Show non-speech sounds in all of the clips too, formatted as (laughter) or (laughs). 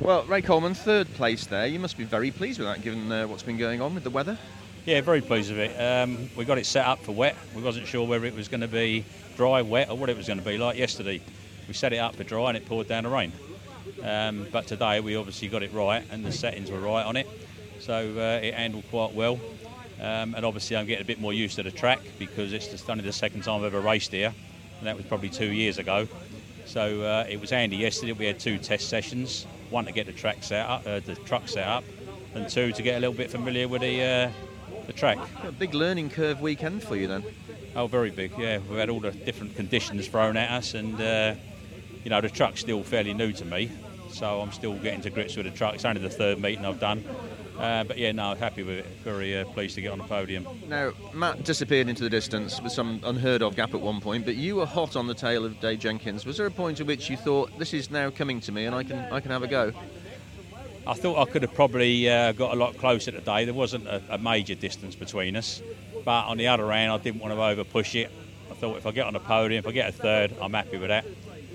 Well, Ray Coleman, third place there. You must be very pleased with that, given uh, what's been going on with the weather. Yeah, very pleased with it. Um, we got it set up for wet. We wasn't sure whether it was going to be dry, wet, or what it was going to be like yesterday. We set it up for dry and it poured down the rain. Um, but today we obviously got it right and the settings were right on it, so uh, it handled quite well. Um, and obviously I'm getting a bit more used to the track because it's just only the second time I've ever raced here, and that was probably two years ago. So uh, it was handy yesterday. We had two test sessions, one to get the track set up, uh, the truck set up, and two to get a little bit familiar with the uh, the track. A big learning curve weekend for you then. Oh, very big. Yeah, we've had all the different conditions thrown at us, and uh, you know the truck's still fairly new to me, so I'm still getting to grips with the truck. It's only the third meeting I've done. Uh, but yeah, no, happy with it. Very uh, pleased to get on the podium. Now, Matt disappeared into the distance with some unheard of gap at one point, but you were hot on the tail of Dave Jenkins. Was there a point at which you thought this is now coming to me and I can I can have a go? I thought I could have probably uh, got a lot closer today. There wasn't a, a, major distance between us, but on the other hand, I didn't want to over push it. I thought if I get on the podium, if I get a third, I'm happy with that,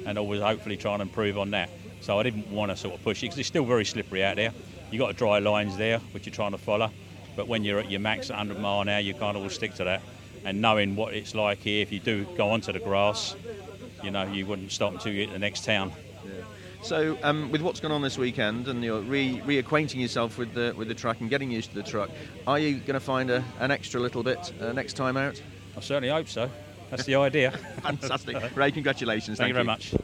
and always hopefully try and improve on that. So I didn't want to sort of push it because it's still very slippery out there. You've got dry lines there, which you're trying to follow, but when you're at your max at 100 mile an hour, you kind of will stick to that. And knowing what it's like here, if you do go onto the grass, you know, you wouldn't stop until you get to the next town. So, um, with what's gone on this weekend, and you're re- reacquainting yourself with the with the track and getting used to the truck, are you going to find a, an extra little bit uh, next time out? I certainly hope so. That's the idea. (laughs) Fantastic, Ray. Congratulations. Thank, Thank you very much.